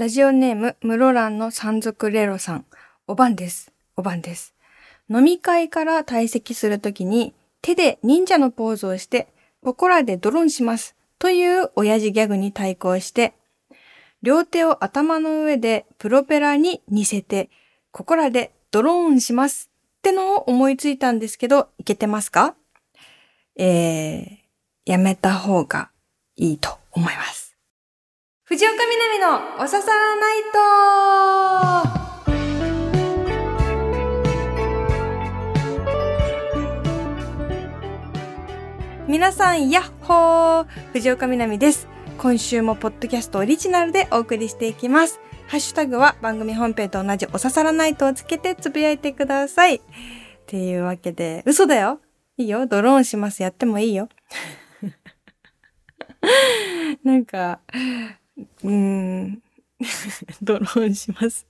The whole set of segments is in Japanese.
ラジオネーム、室蘭の山賊レロさん。おばんです。おばんです。飲み会から退席するときに、手で忍者のポーズをして、ここらでドロンします。という親父ギャグに対抗して、両手を頭の上でプロペラに似せて、ここらでドローンします。ってのを思いついたんですけど、いけてますか？えー、やめた方がいいと思います。藤岡みなみのおささらナイト皆さん、やっほー藤岡みなみです。今週もポッドキャストオリジナルでお送りしていきます。ハッシュタグは番組本編と同じおささらナイトをつけてつぶやいてください。っていうわけで、嘘だよいいよドローンします。やってもいいよ。なんか、うーん、ドローンします。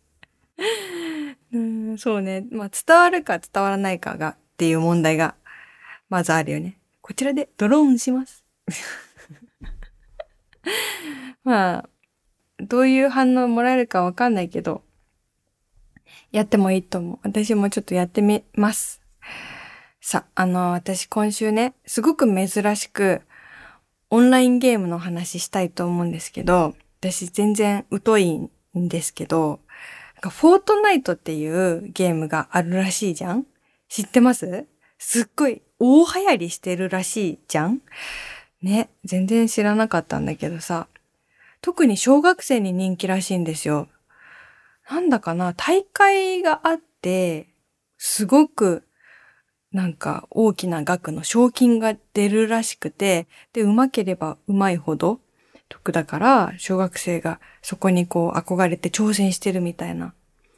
うんそうね。まあ、伝わるか伝わらないかがっていう問題が、まずあるよね。こちらでドローンします。まあ、どういう反応もらえるかわかんないけど、やってもいいと思う。私もちょっとやってみます。さ、あの、私今週ね、すごく珍しく、オンラインゲームの話したいと思うんですけど、私全然疎いんですけど、なんかフォートナイトっていうゲームがあるらしいじゃん？知ってます？すっごい大流行りしてるらしいじゃん？ね、全然知らなかったんだけどさ、特に小学生に人気らしいんですよ。なんだかな、大会があって、すごくなんか大きな額の賞金が出るらしくて、で、上手ければ上手いほど得だから、小学生がそこにこう憧れて挑戦してるみたいな、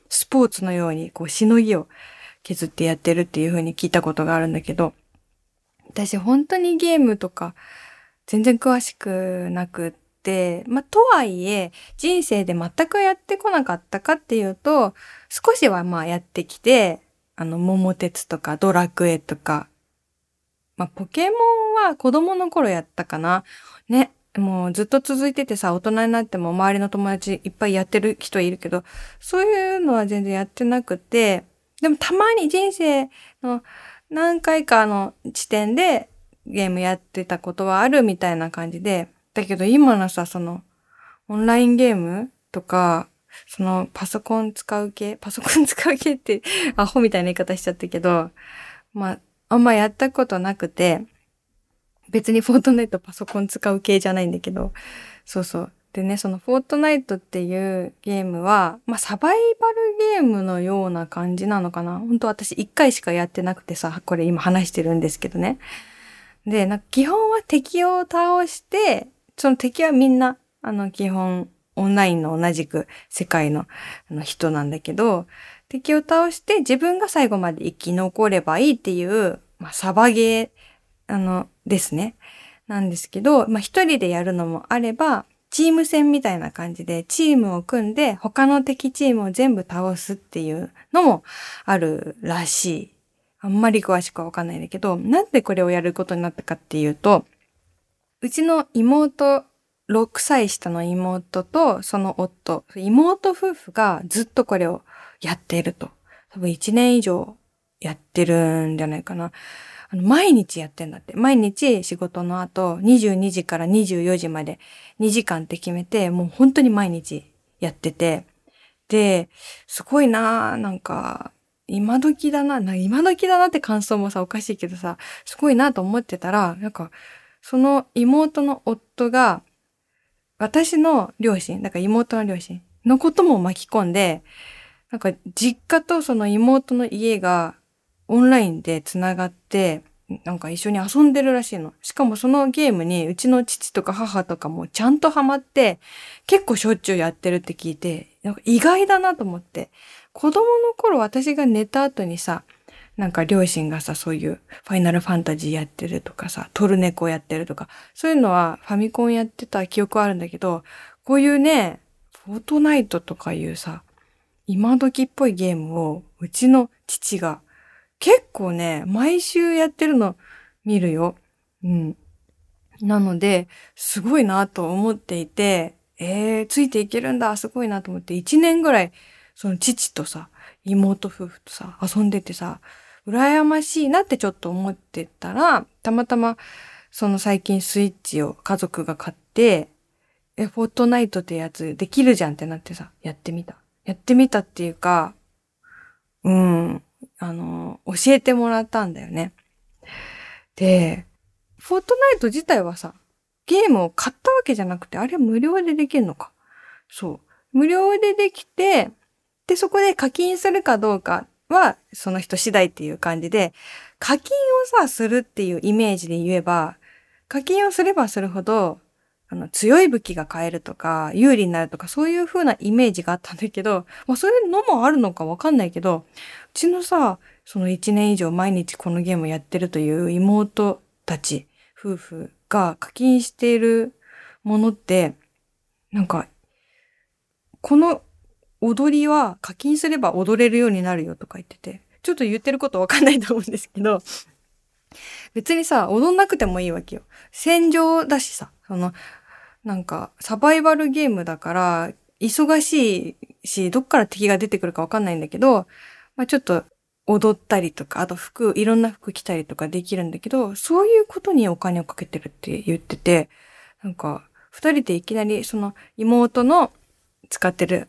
スポーツのようにこうしのぎを削ってやってるっていう風に聞いたことがあるんだけど、私本当にゲームとか全然詳しくなくって、まあ、とはいえ、人生で全くやってこなかったかっていうと、少しはまあやってきて、あの、桃鉄とかドラクエとか、まあ、ポケモンは子供の頃やったかな。ね。もうずっと続いててさ、大人になっても周りの友達いっぱいやってる人いるけど、そういうのは全然やってなくて、でもたまに人生の何回かの地点でゲームやってたことはあるみたいな感じで、だけど今のさ、その、オンラインゲームとか、そのパソコン使う系、パソコン使う系って アホみたいな言い方しちゃったけど、まあ、あんまやったことなくて、別にフォートナイトパソコン使う系じゃないんだけど、そうそう。でね、そのフォートナイトっていうゲームは、まあサバイバルゲームのような感じなのかな。本当私一回しかやってなくてさ、これ今話してるんですけどね。で、なんか基本は敵を倒して、その敵はみんな、あの基本オンラインの同じく世界のあの人なんだけど、敵を倒して自分が最後まで生き残ればいいっていう、まあサバゲー、あの、ですね。なんですけど、まあ一人でやるのもあれば、チーム戦みたいな感じでチームを組んで他の敵チームを全部倒すっていうのもあるらしい。あんまり詳しくはわかんないんだけど、なんでこれをやることになったかっていうと、うちの妹、6歳下の妹とその夫、妹夫婦がずっとこれをやっていると。多分1年以上やってるんじゃないかな。あの毎日やってんだって。毎日仕事の後、22時から24時まで2時間って決めて、もう本当に毎日やってて。で、すごいなぁ、なんか、今時だな、な今時だなって感想もさ、おかしいけどさ、すごいなと思ってたら、なんか、その妹の夫が、私の両親、だから妹の両親のことも巻き込んで、なんか実家とその妹の家がオンラインで繋がって、なんか一緒に遊んでるらしいの。しかもそのゲームにうちの父とか母とかもちゃんとハマって、結構しょっちゅうやってるって聞いて、なんか意外だなと思って。子供の頃私が寝た後にさ、なんか両親がさ、そういうファイナルファンタジーやってるとかさ、トルネコやってるとか、そういうのはファミコンやってた記憶はあるんだけど、こういうね、フォートナイトとかいうさ、今時っぽいゲームをうちの父が結構ね、毎週やってるの見るよ。うん。なので、すごいなと思っていて、えー、ついていけるんだ、すごいなと思って、1年ぐらい、その父とさ、妹夫婦とさ、遊んでてさ、羨ましいなってちょっと思ってたら、たまたま、その最近スイッチを家族が買って、え、フォートナイトってやつできるじゃんってなってさ、やってみた。やってみたっていうか、うん、あの、教えてもらったんだよね。で、フォートナイト自体はさ、ゲームを買ったわけじゃなくて、あれ無料でできるのか。そう。無料でできて、で、そこで課金するかどうかは、その人次第っていう感じで、課金をさ、するっていうイメージで言えば、課金をすればするほど、あの、強い武器が買えるとか、有利になるとか、そういう風なイメージがあったんだけど、まあそういうのもあるのかわかんないけど、うちのさ、その1年以上毎日このゲームやってるという妹たち、夫婦が課金しているものって、なんか、この踊りは課金すれば踊れるようになるよとか言ってて、ちょっと言ってることわかんないと思うんですけど、別にさ、踊んなくてもいいわけよ。戦場だしさ、その、なんか、サバイバルゲームだから、忙しいし、どっから敵が出てくるかわかんないんだけど、まあちょっと踊ったりとか、あと服、いろんな服着たりとかできるんだけど、そういうことにお金をかけてるって言ってて、なんか、二人でいきなりその妹の使ってる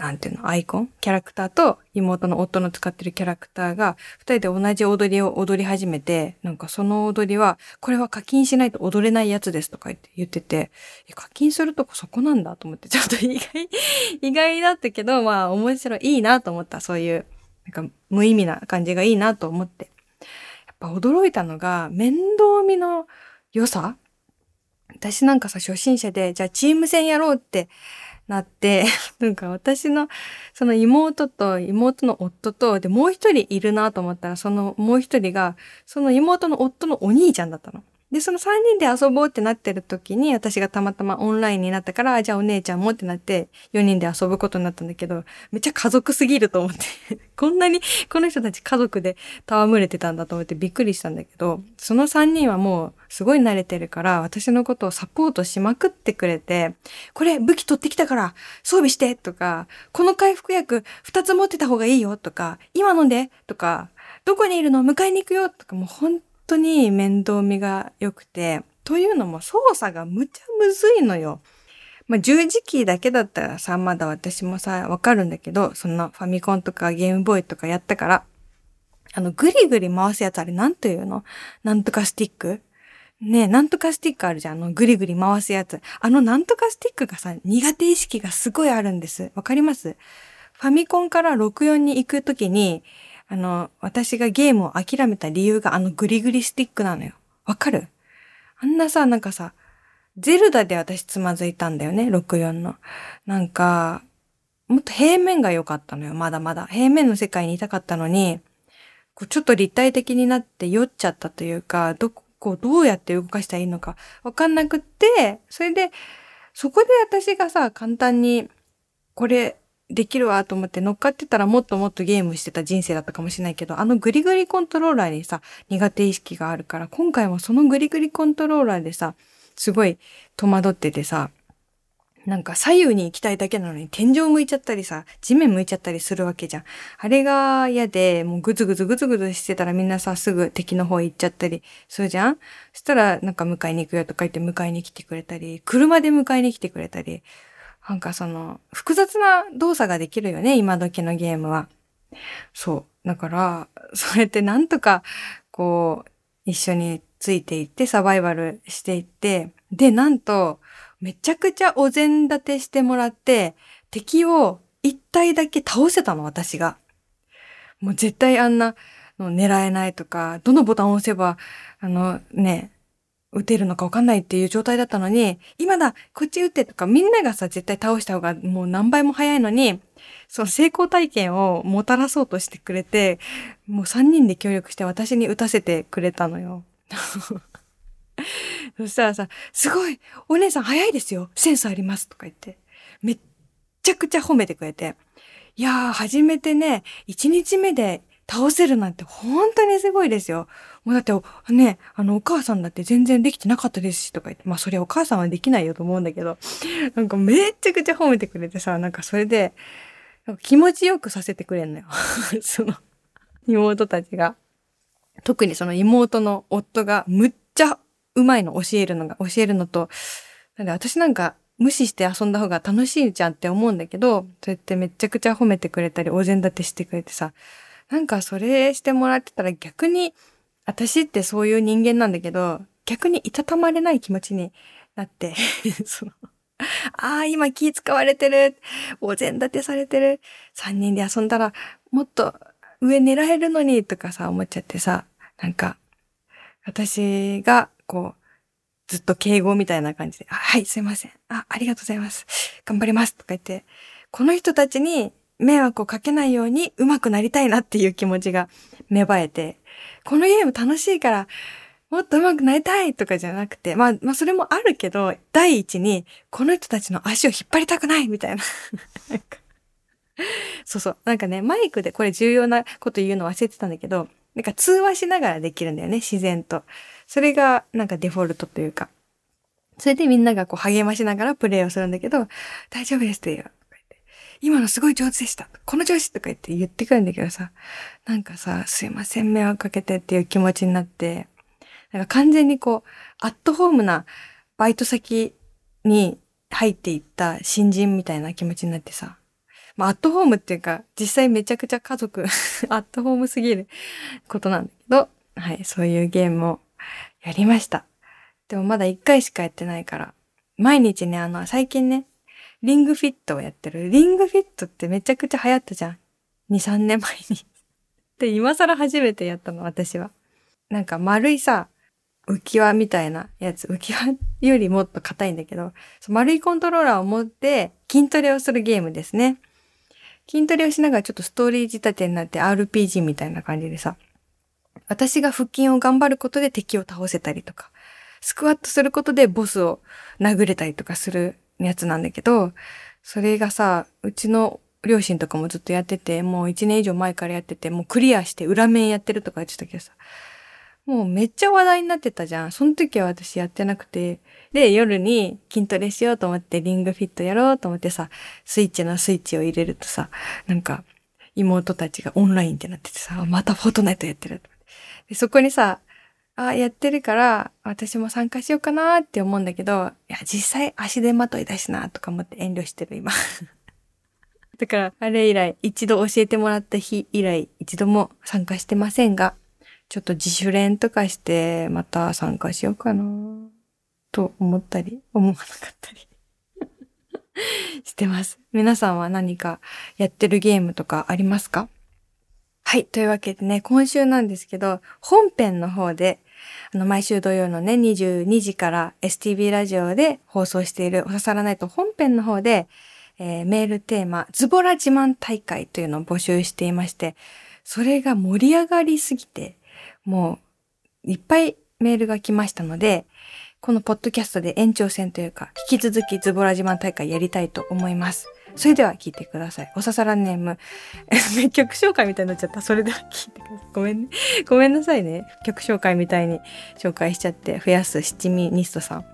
なんていうの、アイコン？キャラクターと妹の夫の使ってるキャラクターが、二人で同じ踊りを踊り始めて、なんかその踊りは、これは課金しないと踊れないやつですとか言って言ってて、課金するとこそこなんだと思って、ちょっと意外、意外だったけど、まあ面白い、いいなと思った。そういう、なんか無意味な感じがいいなと思って。やっぱ驚いたのが、面倒見の良さ？私なんかさ、初心者で、じゃあチーム戦やろうって、なって、なんか私の、その妹と妹の夫と、で、もう一人いるなと思ったら、そのもう一人が、その妹の夫のお兄ちゃんだったの。で、その3人で遊ぼうってなってる時に、私がたまたまオンラインになったから、じゃあお姉ちゃんもってなって、4人で遊ぶことになったんだけど、めっちゃ家族すぎると思って。こんなにこの人たち家族で戯れてたんだと思ってびっくりしたんだけど、その3人はもうすごい慣れてるから、私のことをサポートしまくってくれて、これ武器取ってきたから装備してとか、この回復薬2つ持ってた方がいいよとか、今飲んでとか、どこにいるの？迎えに行くよとか、もう本当に面倒見が良くて、というのも操作がむちゃむずいのよ。まあ、十字キーだけだったらさ、まだ私もさ、わかるんだけど、そんなファミコンとかゲームボーイとかやったから、あの、ぐりぐり回すやつあれなんていうの？なんとかスティック？ねえ、なんとかスティックあるじゃん。あの、ぐりぐり回すやつ。あの、なんとかスティックがさ、苦手意識がすごいあるんです。わかります？ファミコンから64に行くときに、あの、私がゲームを諦めた理由があのグリグリスティックなのよ。わかる？あんなさ、なんかさ、ゼルダで私つまずいたんだよね、64の。なんか、もっと平面が良かったのよ、まだまだ。平面の世界にいたかったのに、こうちょっと立体的になって酔っちゃったというか、どこ、どうやって動かしたらいいのかわかんなくって、それで、そこで私がさ、簡単に、これ、できるわと思って乗っかってたらもっともっとゲームしてた人生だったかもしれないけど、あのグリグリコントローラーにさ、苦手意識があるから、今回もそのグリグリコントローラーでさ、すごい戸惑っててさ、なんか左右に行きたいだけなのに天井向いちゃったりさ、地面向いちゃったりするわけじゃん。あれが嫌で、もうぐずぐずぐずぐずしてたらみんなさ、すぐ敵の方行っちゃったりするじゃん？そしたらなんか迎えに行くよとか言って迎えに来てくれたり、車で迎えに来てくれたり、なんかその、複雑な動作ができるよね、今時のゲームは。そう。だから、それってなんとか、こう、一緒についていってサバイバルしていって、で、なんと、めちゃくちゃお膳立てしてもらって、敵を一体だけ倒せたの、私が。もう絶対あんなの狙えないとか、どのボタンを押せば、あのね、撃てるのかわかんないっていう状態だったのに、今だこっち撃ってとか、みんながさ、絶対倒した方がもう何倍も早いのに、その成功体験をもたらそうとしてくれて、もう三人で協力して私に撃たせてくれたのよ。そしたらさ、すごいお姉さん早いですよセンスありますとか言って、めっちゃくちゃ褒めてくれて、いやー、初めてね、一日目で倒せるなんて本当にすごいですよ。もうだって、ね、あの、お母さんだって全然できてなかったですし、とか言って、まあそれお母さんはできないよと思うんだけど、なんかめっちゃくちゃ褒めてくれてさ、なんかそれで、気持ちよくさせてくれんのよ。その、妹たちが。特にその妹の夫がむっちゃうまいの教えるのが、教えるのと、なんで私なんか無視して遊んだ方が楽しいじゃんって思うんだけど、そうやってめちゃくちゃ褒めてくれたり、お膳立てしてくれてさ、なんかそれしてもらってたら逆に、私ってそういう人間なんだけど、逆にいたたまれない気持ちになって その、ああ、今気使われてる。お膳立てされてる。三人で遊んだら、もっと上狙えるのに、とかさ、思っちゃってさ、なんか、私が、こう、ずっと敬語みたいな感じで、はい、すいません。あ、ありがとうございます。頑張ります。とか言って、この人たちに迷惑をかけないように上手くなりたいなっていう気持ちが芽生えて、このゲーム楽しいから、もっと上手くなりたいとかじゃなくて、まあ、まあそれもあるけど、第一に、この人たちの足を引っ張りたくないみたいな。そうそう。なんかね、マイクでこれ重要なこと言うの忘れてたんだけど、なんか通話しながらできるんだよね、自然と。それがなんかデフォルトというか。それでみんながこう励ましながらプレイをするんだけど、大丈夫ですって言う。今のすごい上手でした。この調子とか言って言ってくるんだけどさ、なんかさ、すいません、迷惑かけてっていう気持ちになって、なんか完全にこう、アットホームなバイト先に入っていった新人みたいな気持ちになってさ、まあ、アットホームっていうか、実際めちゃくちゃ家族 アットホームすぎることなんだけど、はい、そういうゲームをやりました。でもまだ一回しかやってないから。毎日ね、あの、最近ね、リングフィットをやってる。リングフィットってめちゃくちゃ流行ったじゃん。2、3年前に で、今更初めてやったの、私は。なんか丸いさ、浮き輪みたいなやつ、浮き輪よりもっと硬いんだけど、丸いコントローラーを持って筋トレをするゲームですね。筋トレをしながらちょっとストーリー仕立てになって RPG みたいな感じでさ、私が腹筋を頑張ることで敵を倒せたりとか、スクワットすることでボスを殴れたりとかするやつなんだけど、それがさ、うちの両親とかもずっとやってて、もう一年以上前からやってて、もうクリアして裏面やってるとか言ってたけどさ、もうめっちゃ話題になってたじゃん。その時は私やってなくて。で、夜に筋トレしようと思ってリングフィットやろうと思ってさ、スイッチのスイッチを入れるとさ、なんか妹たちがオンラインってなっててさ、またフォートナイトやってる。で、そこにさ、あ、やってるから、私も参加しようかなって思うんだけど、いや、実際足手まといだしな、とか思って遠慮してる、今。だから、あれ以来、一度教えてもらった日以来、一度も参加してませんが、ちょっと自主練とかして、また参加しようかな、と思ったり、思わなかったり してます。皆さんは何かやってるゲームとかありますか？はい。というわけでね、今週なんですけど、本編の方で、あの、毎週土曜のね、22時から STB ラジオで放送しているおささらないと本編の方で、えー、メールテーマ、ズボラ自慢大会というのを募集していまして、それが盛り上がりすぎて、もう、いっぱいメールが来ましたので、このポッドキャストで延長戦というか、引き続きズボラ自慢大会やりたいと思います。それでは聞いてください。おささらネーム。曲紹介みたいになっちゃった。それでは聞いてください。ごめんね。ごめんなさいね。曲紹介みたいに紹介しちゃって、増やす七味ニストさん。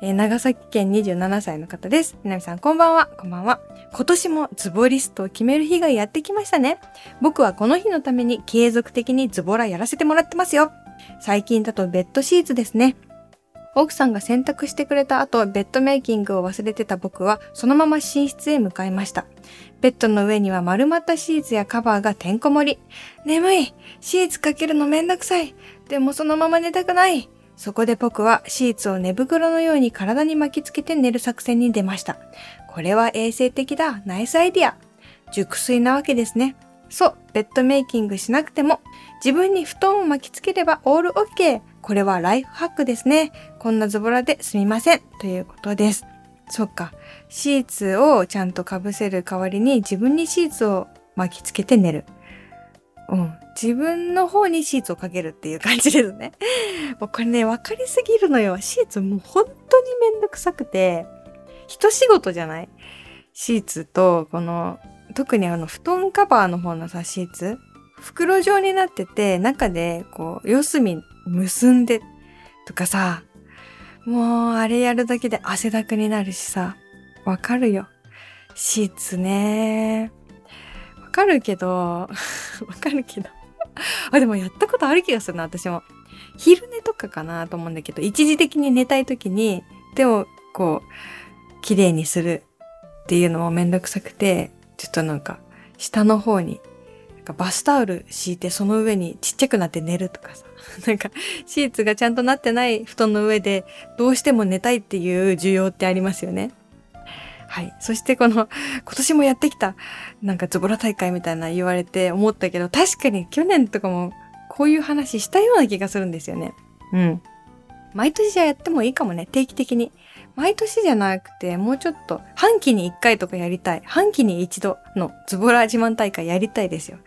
えー、長崎県27歳の方です。みなみさん、こんばんは。こんばんは。今年もズボリストを決める日がやってきましたね。僕はこの日のために継続的にズボラやらせてもらってますよ。最近だとベッドシーツですね。奥さんが洗濯してくれた後、ベッドメイキングを忘れてた僕は、そのまま寝室へ向かいました。ベッドの上には丸まったシーツやカバーがてんこ盛り。眠いシーツかけるのめんどくさいでもそのまま寝たくないそこで僕はシーツを寝袋のように体に巻きつけて寝る作戦に出ました。これは衛生的だ。ナイスアイディア。熟睡なわけですね。そう、ベッドメイキングしなくても、自分に布団を巻きつければオールオッケー。これはライフハックですね。こんなズボラですみません。ということです。そっか。シーツをちゃんと被せる代わりに自分にシーツを巻きつけて寝る。うん。自分の方にシーツをかけるっていう感じですね。もうこれね、わかりすぎるのよ。シーツもう本当にめんどくさくて、一仕事じゃない？シーツと、この特にあの布団カバーの方のさ、シーツ？袋状になってて、中でこう、四隅結んでとかさ、もうあれやるだけで汗だくになるしさ、わかるよ。シーツね。わかるけど、わかるけど。あ、でもやったことある気がするな、私も。昼寝とかかなと思うんだけど、一時的に寝たい時に、手をこう、綺麗にするっていうのもめんどくさくて、ちょっとなんか、下の方に、バスタオル敷いてその上にちっちゃくなって寝るとかさ。なんか、シーツがちゃんとなってない布団の上で、どうしても寝たいっていう需要ってありますよね。はい。そしてこの、今年もやってきた、なんかズボラ大会みたいな言われて思ったけど、確かに去年とかもこういう話したような気がするんですよね。うん。毎年じゃやってもいいかもね、定期的に。毎年じゃなくて、もうちょっと、半期に一回とかやりたい。半期に一度のズボラ自慢大会やりたいですよ。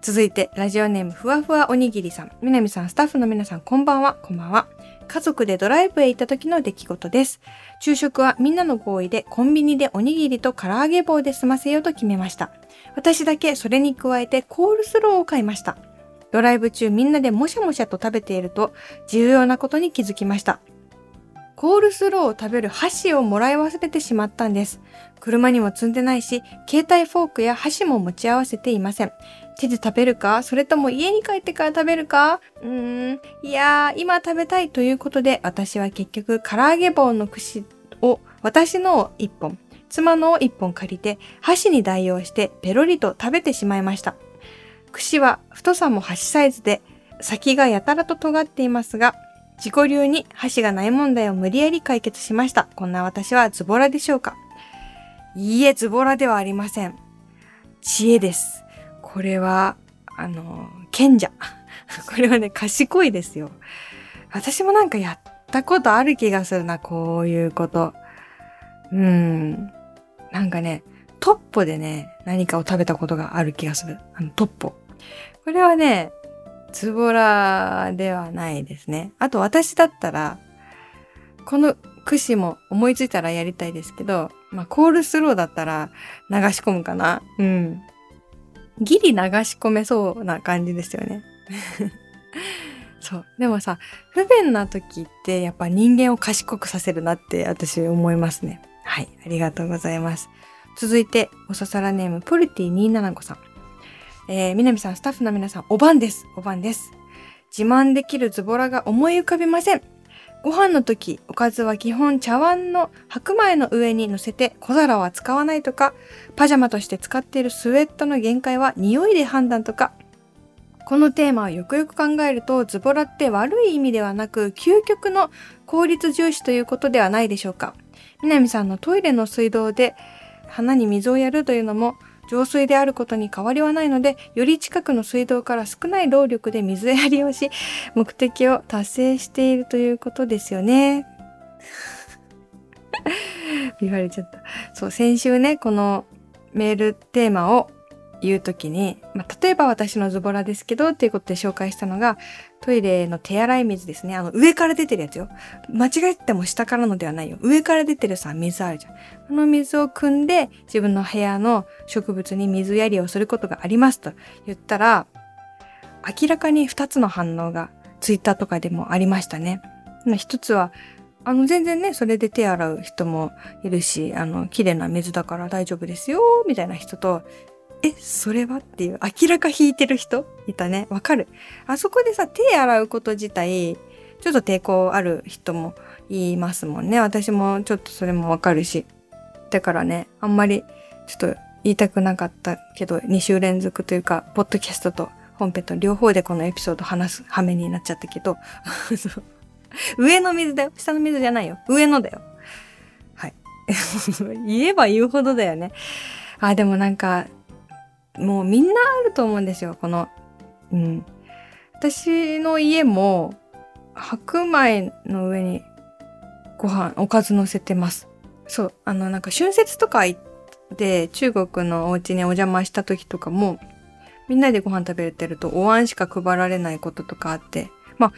続いて、ラジオネームふわふわおにぎりさん。みなみさん、スタッフの皆さん、こんばんは。こんばんは。家族でドライブへ行った時の出来事です。昼食はみんなの合意でコンビニでおにぎりと唐揚げ棒で済ませようと決めました。私だけそれに加えてコールスローを買いました。ドライブ中みんなでもしゃもしゃと食べていると重要なことに気づきました。コールスローを食べる箸をもらい忘れてしまったんです。車にも積んでないし、携帯フォークや箸も持ち合わせていません。手で食べるか？それとも家に帰ってから食べるか？うーん、いやー、今食べたいということで、私は結局、唐揚げ棒の串を、私の一本、妻の一本借りて、箸に代用してペロリと食べてしまいました。串は太さも箸サイズで、先がやたらと尖っていますが、自己流に箸がない問題を無理やり解決しました。こんな私はズボラでしょうか？いいえ、ズボラではありません。知恵です。これは、あの、賢者。これはね、賢いですよ。私もなんかやったことある気がするな、こういうこと。うん。なんかね、トッポでね、何かを食べたことがある気がする。あの、トッポ。これはね、ズボラではないですね。あと私だったら、この串も思いついたらやりたいですけど、まあ、コールスローだったら流し込むかな。うん。ギリ流し込めそうな感じですよね。そう。でもさ、不便な時ってやっぱ人間を賢くさせるなって私思いますね。はい。ありがとうございます。続いて、おささらネーム、ポルティ275さん。えー、みなみさん、スタッフの皆さん、おばんです。おばんです。自慢できるズボラが思い浮かびません。ご飯の時、おかずは基本茶碗の白米の上に乗せて小皿は使わないとか、パジャマとして使っているスウェットの限界は匂いで判断とか、このテーマをよくよく考えると、ズボラって悪い意味ではなく、究極の効率重視ということではないでしょうか。南さんのトイレの水道で花に水をやるというのも、浄水であることに変わりはないので、より近くの水道から少ない労力で水やりをし、目的を達成しているということですよね。言われちゃった。そう、先週ね、このメールテーマを言うときに、まあ、例えば私のズボラですけどっていうことで紹介したのが、トイレの手洗い水ですね。あの、上から出てるやつよ。間違えても下からのではないよ。上から出てるさ、水あるじゃん。この水を汲んで、自分の部屋の植物に水やりをすることがありますと言ったら、明らかに二つの反応がツイッターとかでもありましたね。一つは、あの、全然ね、それで手洗う人もいるし、あの、綺麗な水だから大丈夫ですよ、みたいな人と、え、それはっていう、明らか引いてる人？いたね。わかる。あそこでさ、手洗うこと自体、ちょっと抵抗ある人もいますもんね。私もちょっとそれもわかるし。だからね、あんまりちょっと言いたくなかったけど、2週連続というか、ポッドキャストと本編と両方でこのエピソード話す羽目になっちゃったけど、上の水だよ。下の水じゃないよ。上のだよ。はい。言えば言うほどだよね。あ、でもなんか、もうみんなあると思うんですよ、この、うん。私の家も、白米の上にご飯、おかず乗せてます。そう、あの、なんか春節とか行って中国のお家にお邪魔した時とかも、みんなでご飯食べてるとお椀しか配られないこととかあって、まあ、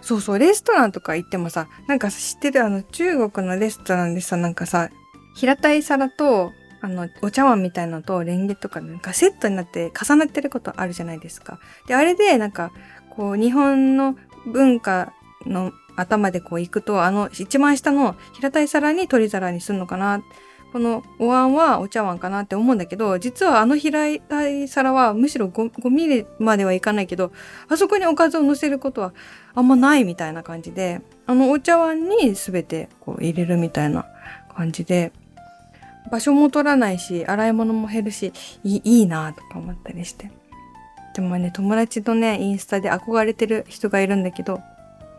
そうそう、レストランとか行ってもさ、なんか知ってるあの中国のレストランでさ、なんかさ、平たい皿とあの、お茶碗みたいのとレンゲとかなんかセットになって重なってることあるじゃないですか。で、あれでなんか、こう、日本の文化の頭でこう行くと、あの、一番下の平たい皿に取り皿にするのかな。このお椀はお茶碗かなって思うんだけど、実はあの平たい皿はむしろ 5, 5ミリまではいかないけど、あそこにおかずを乗せることはあんまないみたいな感じで、あのお茶碗に全てこう入れるみたいな感じで、場所も取らないし、洗い物も減るし、いいいなとか思ったりして。でもね、友達とね、インスタで憧れてる人がいるんだけど、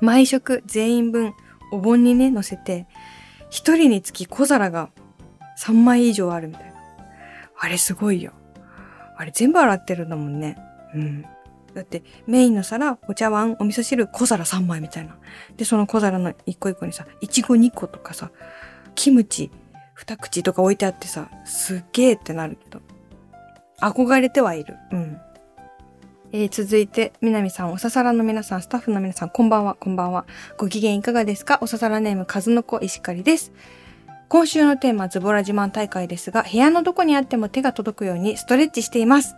毎食全員分お盆にね、乗せて、一人につき小皿が3枚以上あるみたいな。あれすごいよ。あれ全部洗ってるんだもんね。うん。だってメインの皿、お茶碗、お味噌汁、小皿3枚みたいな。で、その小皿の一個一個にさ、いちご2個とかさ、キムチ2口とか置いてあってさ、すっげーってなるけど。憧れてはいる。うん。えー、続いて、みなみさん、おささらの皆さん、スタッフの皆さん、こんばんは、こんばんは。ご機嫌いかがですか？おささらネーム、かずのこ石狩です。今週のテーマ、ズボラ自慢大会ですが、部屋のどこにあっても手が届くようにストレッチしています。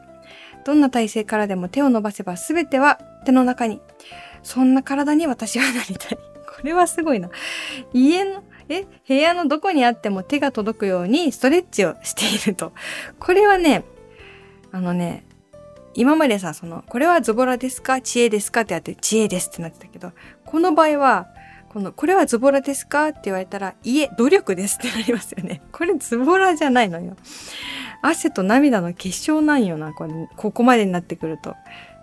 どんな体勢からでも手を伸ばせば全ては手の中に。そんな体に私はなりたい。これはすごいな。家の、え、部屋のどこにあっても手が届くようにストレッチをしていると。これはね、あのね、今までさ、その、これはズボラですか？知恵ですか？ってやって、知恵ですってなってたけど、この場合は、この、これはズボラですか？って言われたら、いえ、努力ですってなりますよね。これズボラじゃないのよ。汗と涙の結晶なんよな、これ、ここまでになってくると。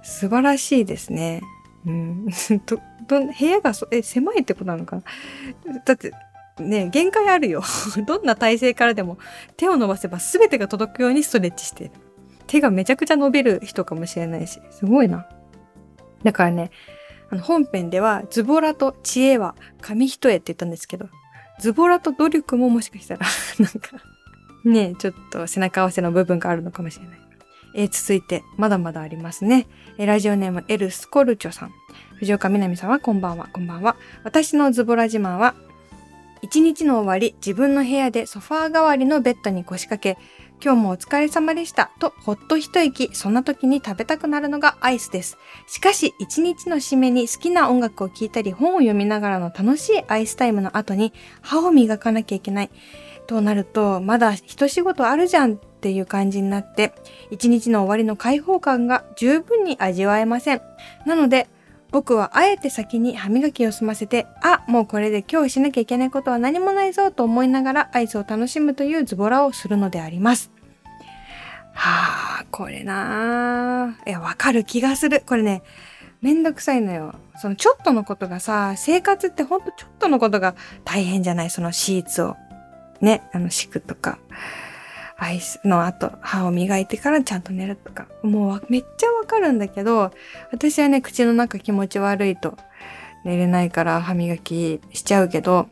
素晴らしいですね。うん。ど、ど、部屋がそ、え、狭いってことなのかな？だって、ね限界あるよ。どんな体勢からでも手を伸ばせば全てが届くようにストレッチしている。手がめちゃくちゃ伸びる人かもしれないし、すごいな。だからね、あの本編ではズボラと知恵は紙一重って言ったんですけど、ズボラと努力ももしかしたら、なんか、ね、ちょっと背中合わせの部分があるのかもしれない。えー、続いて、まだまだありますね。えー、ラジオネームエルスコルチョさん。藤岡みなみさんはこんばんは、こんばんは。私のズボラ自慢は、一日の終わり、自分の部屋でソファー代わりのベッドに腰掛け、今日もお疲れ様でした。と、ほっと一息、そんな時に食べたくなるのがアイスです。しかし、一日の締めに好きな音楽を聴いたり、本を読みながらの楽しいアイスタイムの後に、歯を磨かなきゃいけない。となると、まだ一仕事あるじゃんっていう感じになって、一日の終わりの解放感が十分に味わえません。なので、僕はあえて先に歯磨きを済ませて、あ、もうこれで今日しなきゃいけないことは何もないぞと思いながらアイスを楽しむというズボラをするのであります。はあ、これなあ。いや、わかる気がする。これね、めんどくさいのよ。そのちょっとのことがさ、生活ってほんとちょっとのことが大変じゃない？そのシーツを。ね、あの、敷くとか。アイスの後、歯を磨いてからちゃんと寝るとか。もうめっちゃわかるんだけど、私はね、口の中気持ち悪いと寝れないから歯磨きしちゃうけど、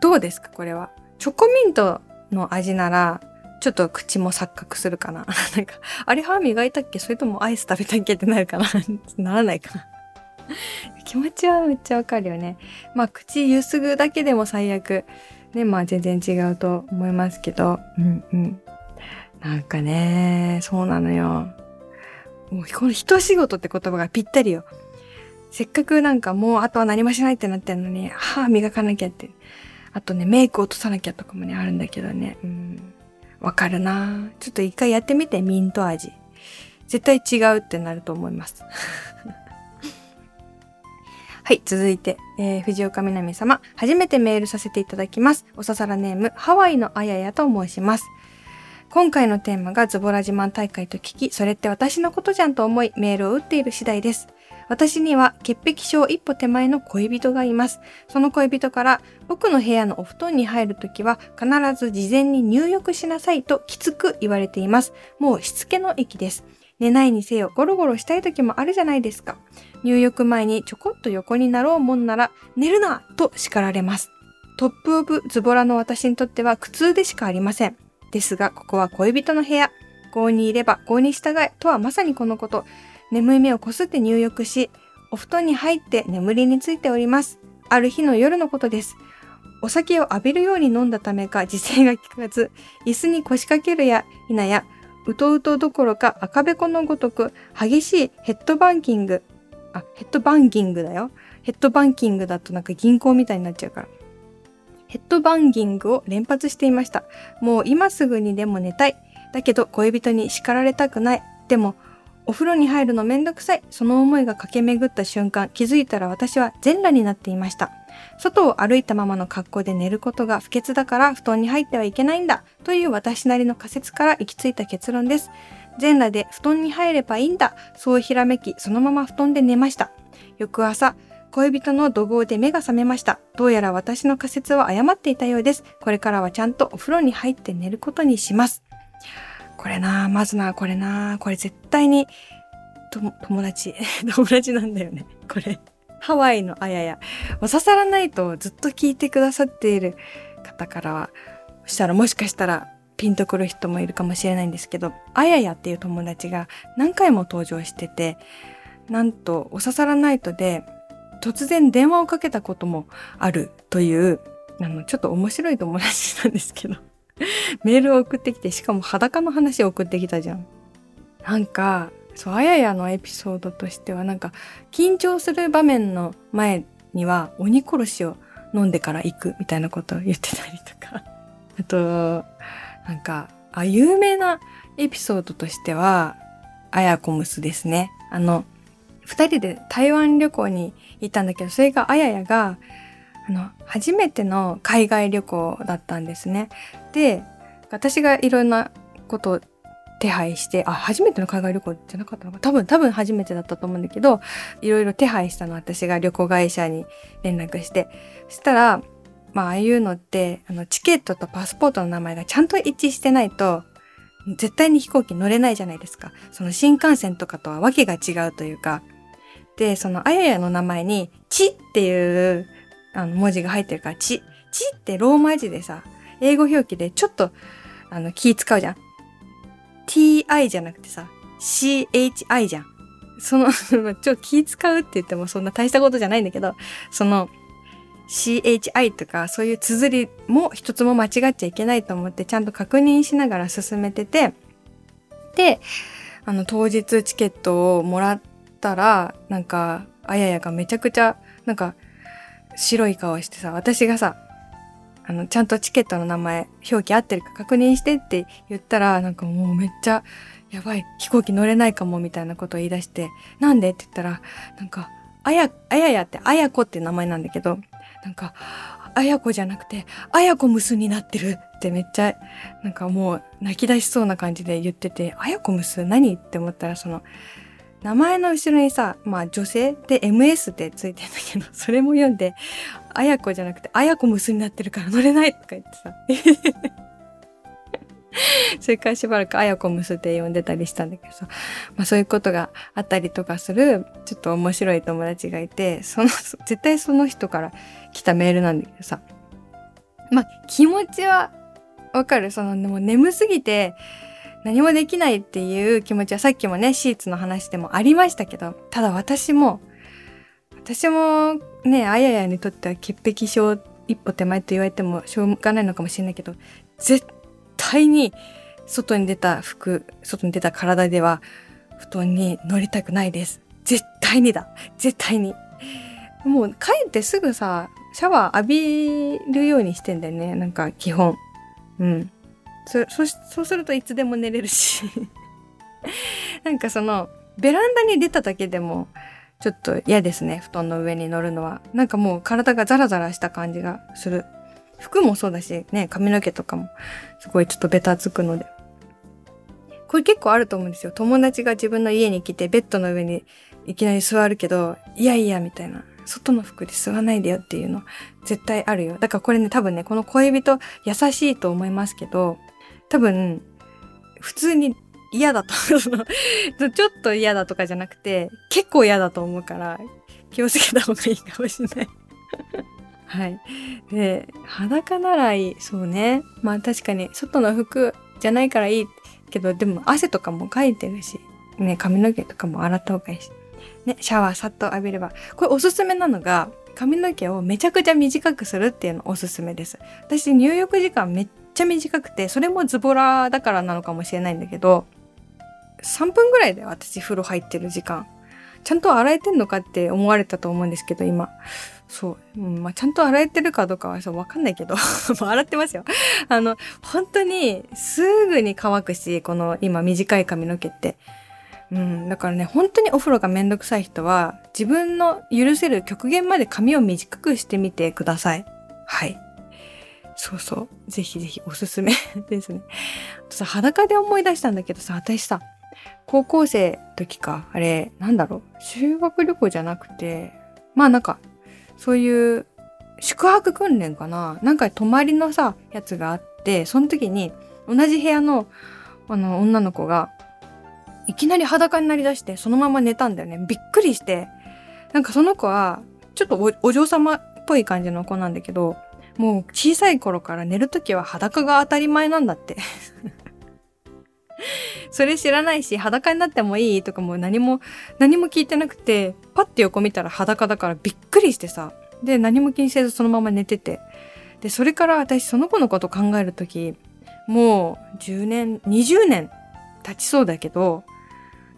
どうですかこれは？チョコミントの味なら、ちょっと口も錯覚するかな？なんか、あれ歯磨いたっけ？それともアイス食べたっけ？ってなるかな？ならないかな 気持ちはめっちゃわかるよね。まあ、口ゆすぐだけでも最悪。ね、まあ全然違うと思いますけど、うんうん。なんかね、そうなのよ。もうこの一仕事って言葉がぴったりよ。せっかくなんかもうあとは何もしないってなってんのに、歯磨かなきゃって。あとね、メイク落とさなきゃとかもね、あるんだけどね。うん。わかるなちょっと一回やってみて、ミント味。絶対違うってなると思います。はい、続いて、えー、藤岡みなみ様、初めてメールさせていただきます。おささらネーム、ハワイのあややと申します。今回のテーマがズボラ自慢大会と聞き、それって私のことじゃんと思い、メールを打っている次第です。私には潔癖症一歩手前の恋人がいます。その恋人から、僕の部屋のお布団に入るときは必ず事前に入浴しなさいときつく言われています。もうしつけの域です。寝ないにせよゴロゴロしたい時もあるじゃないですか。入浴前にちょこっと横になろうもんなら寝るなと叱られます。トップオブズボラの私にとっては苦痛でしかありません。ですが、ここは恋人の部屋。郷にいれば郷に従えとはまさにこのこと。眠い目をこすって入浴し、お布団に入って眠りについております。ある日の夜のことです。お酒を浴びるように飲んだためか自制が利かず、椅子に腰掛けるや否や、うとうとどころか赤べこのごとく激しいヘッドバンキング、あ、ヘッドバンキングだよ。ヘッドバンキングだとなんか銀行みたいになっちゃうから。ヘッドバンギングを連発していました。もう今すぐにでも寝たい。だけど恋人に叱られたくない。でも、お風呂に入るのめんどくさい。その思いが駆け巡った瞬間、気づいたら私は全裸になっていました。外を歩いたままの格好で寝ることが不潔だから布団に入ってはいけないんだ。という私なりの仮説から行き着いた結論です。全裸で布団に入ればいいんだ。そうひらめき、そのまま布団で寝ました。翌朝、恋人の怒号で目が覚めました。どうやら私の仮説は誤っていたようです。これからはちゃんとお風呂に入って寝ることにします。これなまずなこれなこれ絶対に、と、友達、友達なんだよね。これ。ハワイのあやや。刺さらないとずっと聞いてくださっている方からは、そしたらもしかしたらピンとくる人もいるかもしれないんですけど、あややっていう友達が何回も登場してて、なんと、お刺さらないとで、突然電話をかけたこともあるという、あの、ちょっと面白い友達なんですけど メールを送ってきて、しかも裸の話を送ってきたじゃん。なんか、そう、あややのエピソードとしては、なんか、緊張する場面の前には、鬼殺しを飲んでから行くみたいなことを言ってたりとか。あと、なんか、あ、有名なエピソードとしては、あやこむすですね。あの、二人で台湾旅行に行ったんだけど、それがあややが、あの、初めての海外旅行だったんですね。で、私がいろんなことを手配して、あ、初めての海外旅行じゃなかったのか多分、多分初めてだったと思うんだけど、いろいろ手配したの私が旅行会社に連絡して、そしたら、まあ、ああいうのって、あの、チケットとパスポートの名前がちゃんと一致してないと、絶対に飛行機乗れないじゃないですか。その新幹線とかとはわけが違うというか、で、そのあややの名前に、ちっていうあの文字が入ってるから、ち。ちってローマ字でさ、英語表記でちょっと、あの、気使うじゃん。ti じゃなくてさ、chi じゃん。その ちょ気使うって言ってもそんな大したことじゃないんだけど、その、chi とかそういう綴りも一つも間違っちゃいけないと思ってちゃんと確認しながら進めてて、で、あの当日チケットをもらったら、なんか、あややがめちゃくちゃ、なんか、白い顔してさ、私がさ、あの、ちゃんとチケットの名前、表記合ってるか確認してって言ったら、なんかもうめっちゃ、やばい、飛行機乗れないかも、みたいなことを言い出して、なんでって言ったら、なんか、あや、あややって、あやこって名前なんだけど、なんか、あやこじゃなくて、あやこむすになってるってめっちゃ、なんかもう泣き出しそうな感じで言ってて、あやこむす何？って思ったら、その、名前の後ろにさ、まあ女性で MS ってついてんだけど、それも読んで、あやこじゃなくて、あやこむすになってるから乗れないとか言ってさ。それからしばらくあやこむすって呼んでたりしたんだけどさ、まあそういうことがあったりとかする、ちょっと面白い友達がいて、その、絶対その人から来たメールなんだけどさ、まあ気持ちはわかる。その、もう眠すぎて、何もできないっていう気持ちはさっきもね、シーツの話でもありましたけど、ただ私も、私もね、あややにとっては潔癖症一歩手前と言われてもしょうがないのかもしれないけど、絶対に外に出た服、外に出た体では布団に乗りたくないです。絶対にだ。絶対に。もう帰ってすぐさ、シャワー浴びるようにしてんだよね。なんか基本。うん。そ、そそうするといつでも寝れるし なんかその、ベランダに出ただけでも、ちょっと嫌ですね。布団の上に乗るのは。なんかもう体がザラザラした感じがする。服もそうだし、ね、髪の毛とかも、すごいちょっとベタつくので。これ結構あると思うんですよ。友達が自分の家に来て、ベッドの上にいきなり座るけど、いやいや、みたいな。外の服で吸わないでよっていうの、絶対あるよ。だからこれね、多分ね、この恋人優しいと思いますけど、多分、普通に嫌だと、その、ちょっと嫌だとかじゃなくて、結構嫌だと思うから、気をつけた方がいいかもしれない。はい。で、裸ならいい。そうね。まあ確かに、外の服じゃないからいいけど、でも汗とかもかいてるし、ね、髪の毛とかも洗った方がいいし。ね、シャワーさっと浴びれば。これおすすめなのが、髪の毛をめちゃくちゃ短くするっていうのおすすめです。私入浴時間めっちゃ短くて、それもズボラだからなのかもしれないんだけど、3分ぐらいで私風呂入ってる時間。ちゃんと洗えてんのかって思われたと思うんですけど、今。そう。うん、まあ、ちゃんと洗えてるかどうかはそうわかんないけど、洗ってますよ。あの、本当にすぐに乾くし、この今短い髪の毛って。うん、だからね、本当にお風呂がめんどくさい人は、自分の許せる極限まで髪を短くしてみてください。はい。そうそう。ぜひぜひおすすめ ですね。あとさ、裸で思い出したんだけどさ、私さ、高校生時か、あれ、なんだろう、修学旅行じゃなくて、まあなんか、そういう宿泊訓練かな？なんか泊まりのさ、やつがあって、その時に同じ部屋のあの女の子がいきなり裸になりだしてそのまま寝たんだよね。びっくりして。なんかその子はちょっとお嬢様っぽい感じの子なんだけど、もう小さい頃から寝るときは裸が当たり前なんだって それ知らないし、裸になってもいいとかも何も、何も聞いてなくて、パッて横見たら裸だからびっくりしてさ。で、何も気にせずそのまま寝てて。で、それから私その子のこと考えるとき、もう10年、20年経ちそうだけど、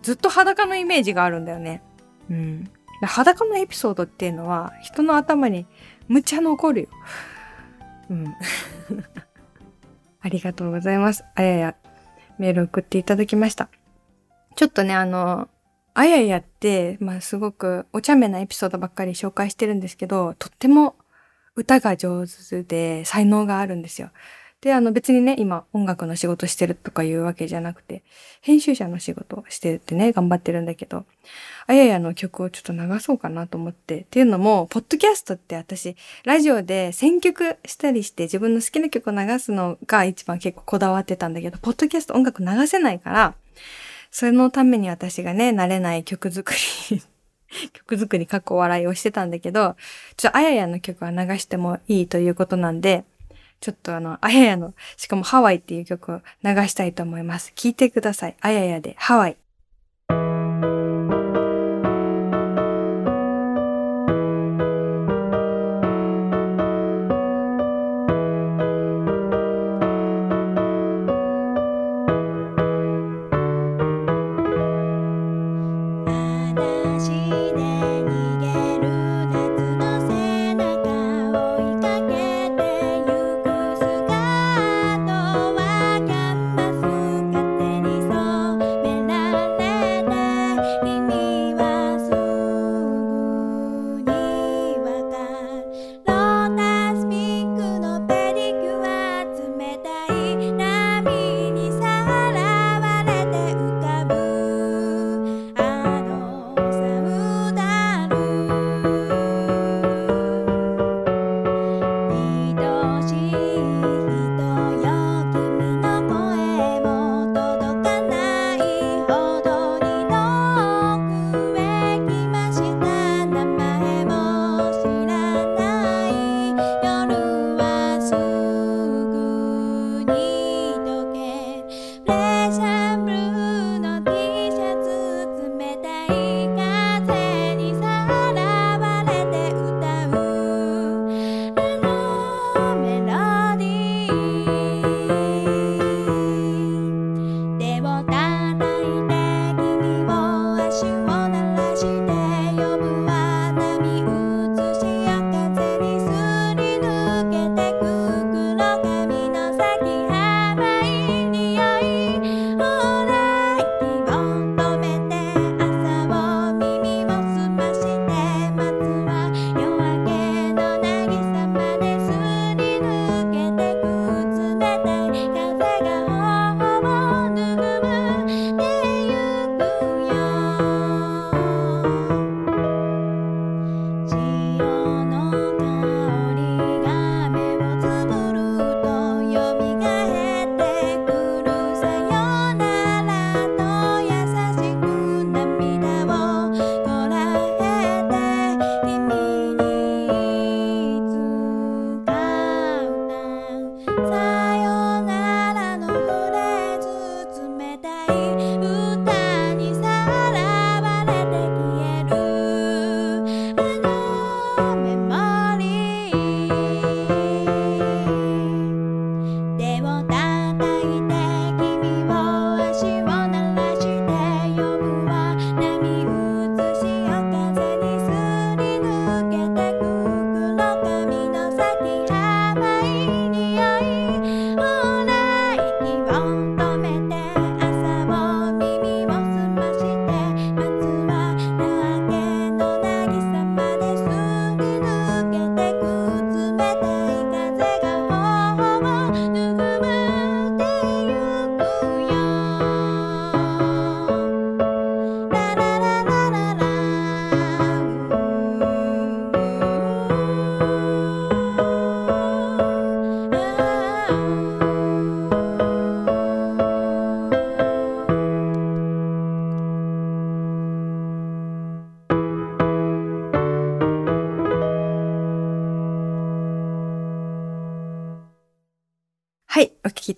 ずっと裸のイメージがあるんだよね。うん。裸のエピソードっていうのは人の頭にむちゃ残るよ。うん。ありがとうございます。あややメール送っていただきました。ちょっとね、あの、あややって、まあすごくお茶目なエピソードばっかり紹介してるんですけど、とっても歌が上手で才能があるんですよ。で、あの別にね、今音楽の仕事してるとかいうわけじゃなくて、編集者の仕事をしてるってね、頑張ってるんだけど、あややの曲をちょっと流そうかなと思って。っていうのも、ポッドキャストって私、ラジオで選曲したりして自分の好きな曲を流すのが一番結構こだわってたんだけど、ポッドキャスト音楽流せないから、そのために私がね、慣れない曲作り 曲作り、過去笑いをしてたんだけど、ちょっとあややの曲は流してもいいということなんで、ちょっとあの、あややの、しかもハワイっていう曲を流したいと思います。聴いてください。あややでハワイ。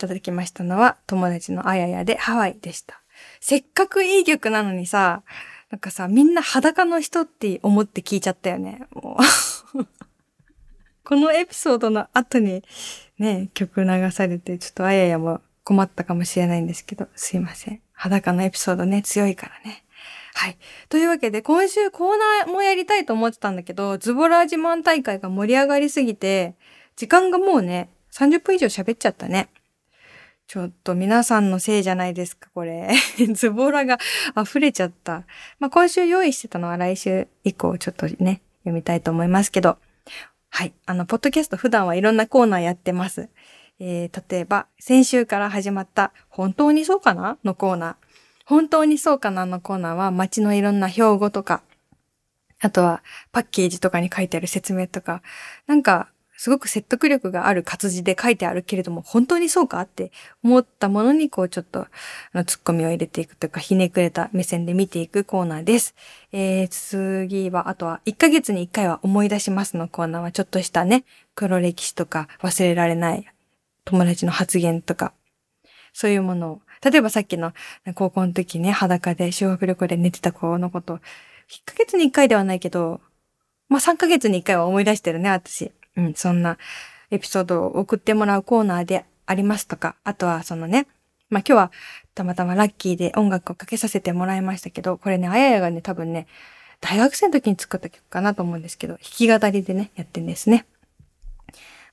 ただきましたのは、友達のあややでハワイでした。せっかくいい曲なのにさ、なんかさ、みんな裸の人って思って聞いちゃったよね。もう このエピソードの後にね、曲流されて、ちょっとあややも困ったかもしれないんですけど、すいません。裸のエピソードね、強いからね。はい。というわけで、今週コーナーもやりたいと思ってたんだけど、ズボラ自慢大会が盛り上がりすぎて、時間がもうね、30分以上喋っちゃったね。ちょっと皆さんのせいじゃないですか、これ。ズボラが溢れちゃった。まあ、今週用意してたのは来週以降ちょっとね、読みたいと思いますけど。はい。あの、ポッドキャスト普段はいろんなコーナーやってます。えー、例えば、先週から始まった本当にそうかな？のコーナー。本当にそうかな？のコーナーは街のいろんな標語とか、あとはパッケージとかに書いてある説明とか、なんかすごく説得力がある活字で書いてあるけれども、本当にそうかって思ったものに、こうちょっと、あの、ツッコミを入れていくというか、ひねくれた目線で見ていくコーナーです。えー、次は、あとは、1ヶ月に1回は思い出しますのコーナーは、ちょっとしたね、黒歴史とか、忘れられない友達の発言とか、そういうものを、例えばさっきの高校の時ね、裸で修学旅行で寝てた子のこと、1ヶ月に1回ではないけど、まあ3ヶ月に1回は思い出してるね、私。うん、そんなエピソードを送ってもらうコーナーでありますとか、あとはそのね、まあ今日はたまたまラッキーで音楽をかけさせてもらいましたけど、これね、あややがね、多分ね、大学生の時に作った曲かなと思うんですけど、弾き語りでね、やってんですね。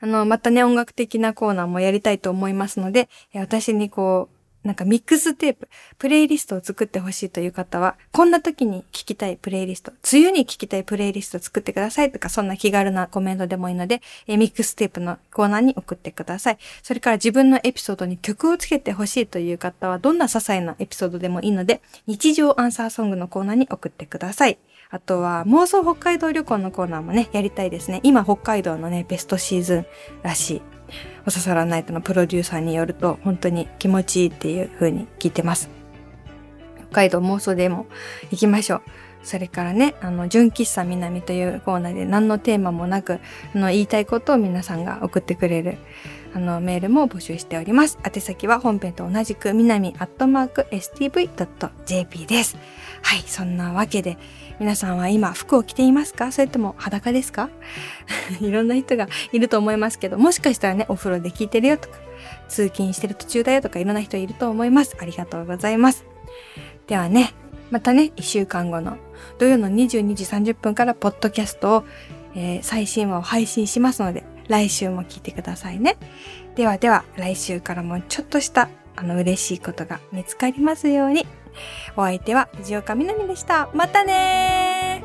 あの、またね、音楽的なコーナーもやりたいと思いますので、私にこう、なんかミックステープ、プレイリストを作ってほしいという方は、こんな時に聞きたいプレイリスト、梅雨に聞きたいプレイリストを作ってくださいとか、そんな気軽なコメントでもいいので、えミックステープのコーナーに送ってください。それから自分のエピソードに曲をつけてほしいという方は、どんな些細なエピソードでもいいので、日常アンサーソングのコーナーに送ってください。あとは妄想北海道旅行のコーナーもね、やりたいですね。今北海道のね、ベストシーズンらしい。おささらナイトのプロデューサーによると本当に気持ちいいっていう風に聞いてます。北海道妄想でも行きましょう。それからね、あの、純喫茶南というコーナーで何のテーマもなく、あの、言いたいことを皆さんが送ってくれる、あの、メールも募集しております。宛先は本編と同じく南アットマーク stv.jp です。はい、そんなわけで、皆さんは今服を着ていますか？それとも裸ですか？いろんな人がいると思いますけど、もしかしたらね、お風呂で聞いてるよとか、通勤してる途中だよとかいろんな人いると思います。ありがとうございます。ではね、またね、一週間後の土曜の22時30分からポッドキャストを、えー、最新話を配信しますので、来週も聞いてくださいね。ではでは、来週からもちょっとしたあの嬉しいことが見つかりますように。お相手は藤岡みなみでした。またね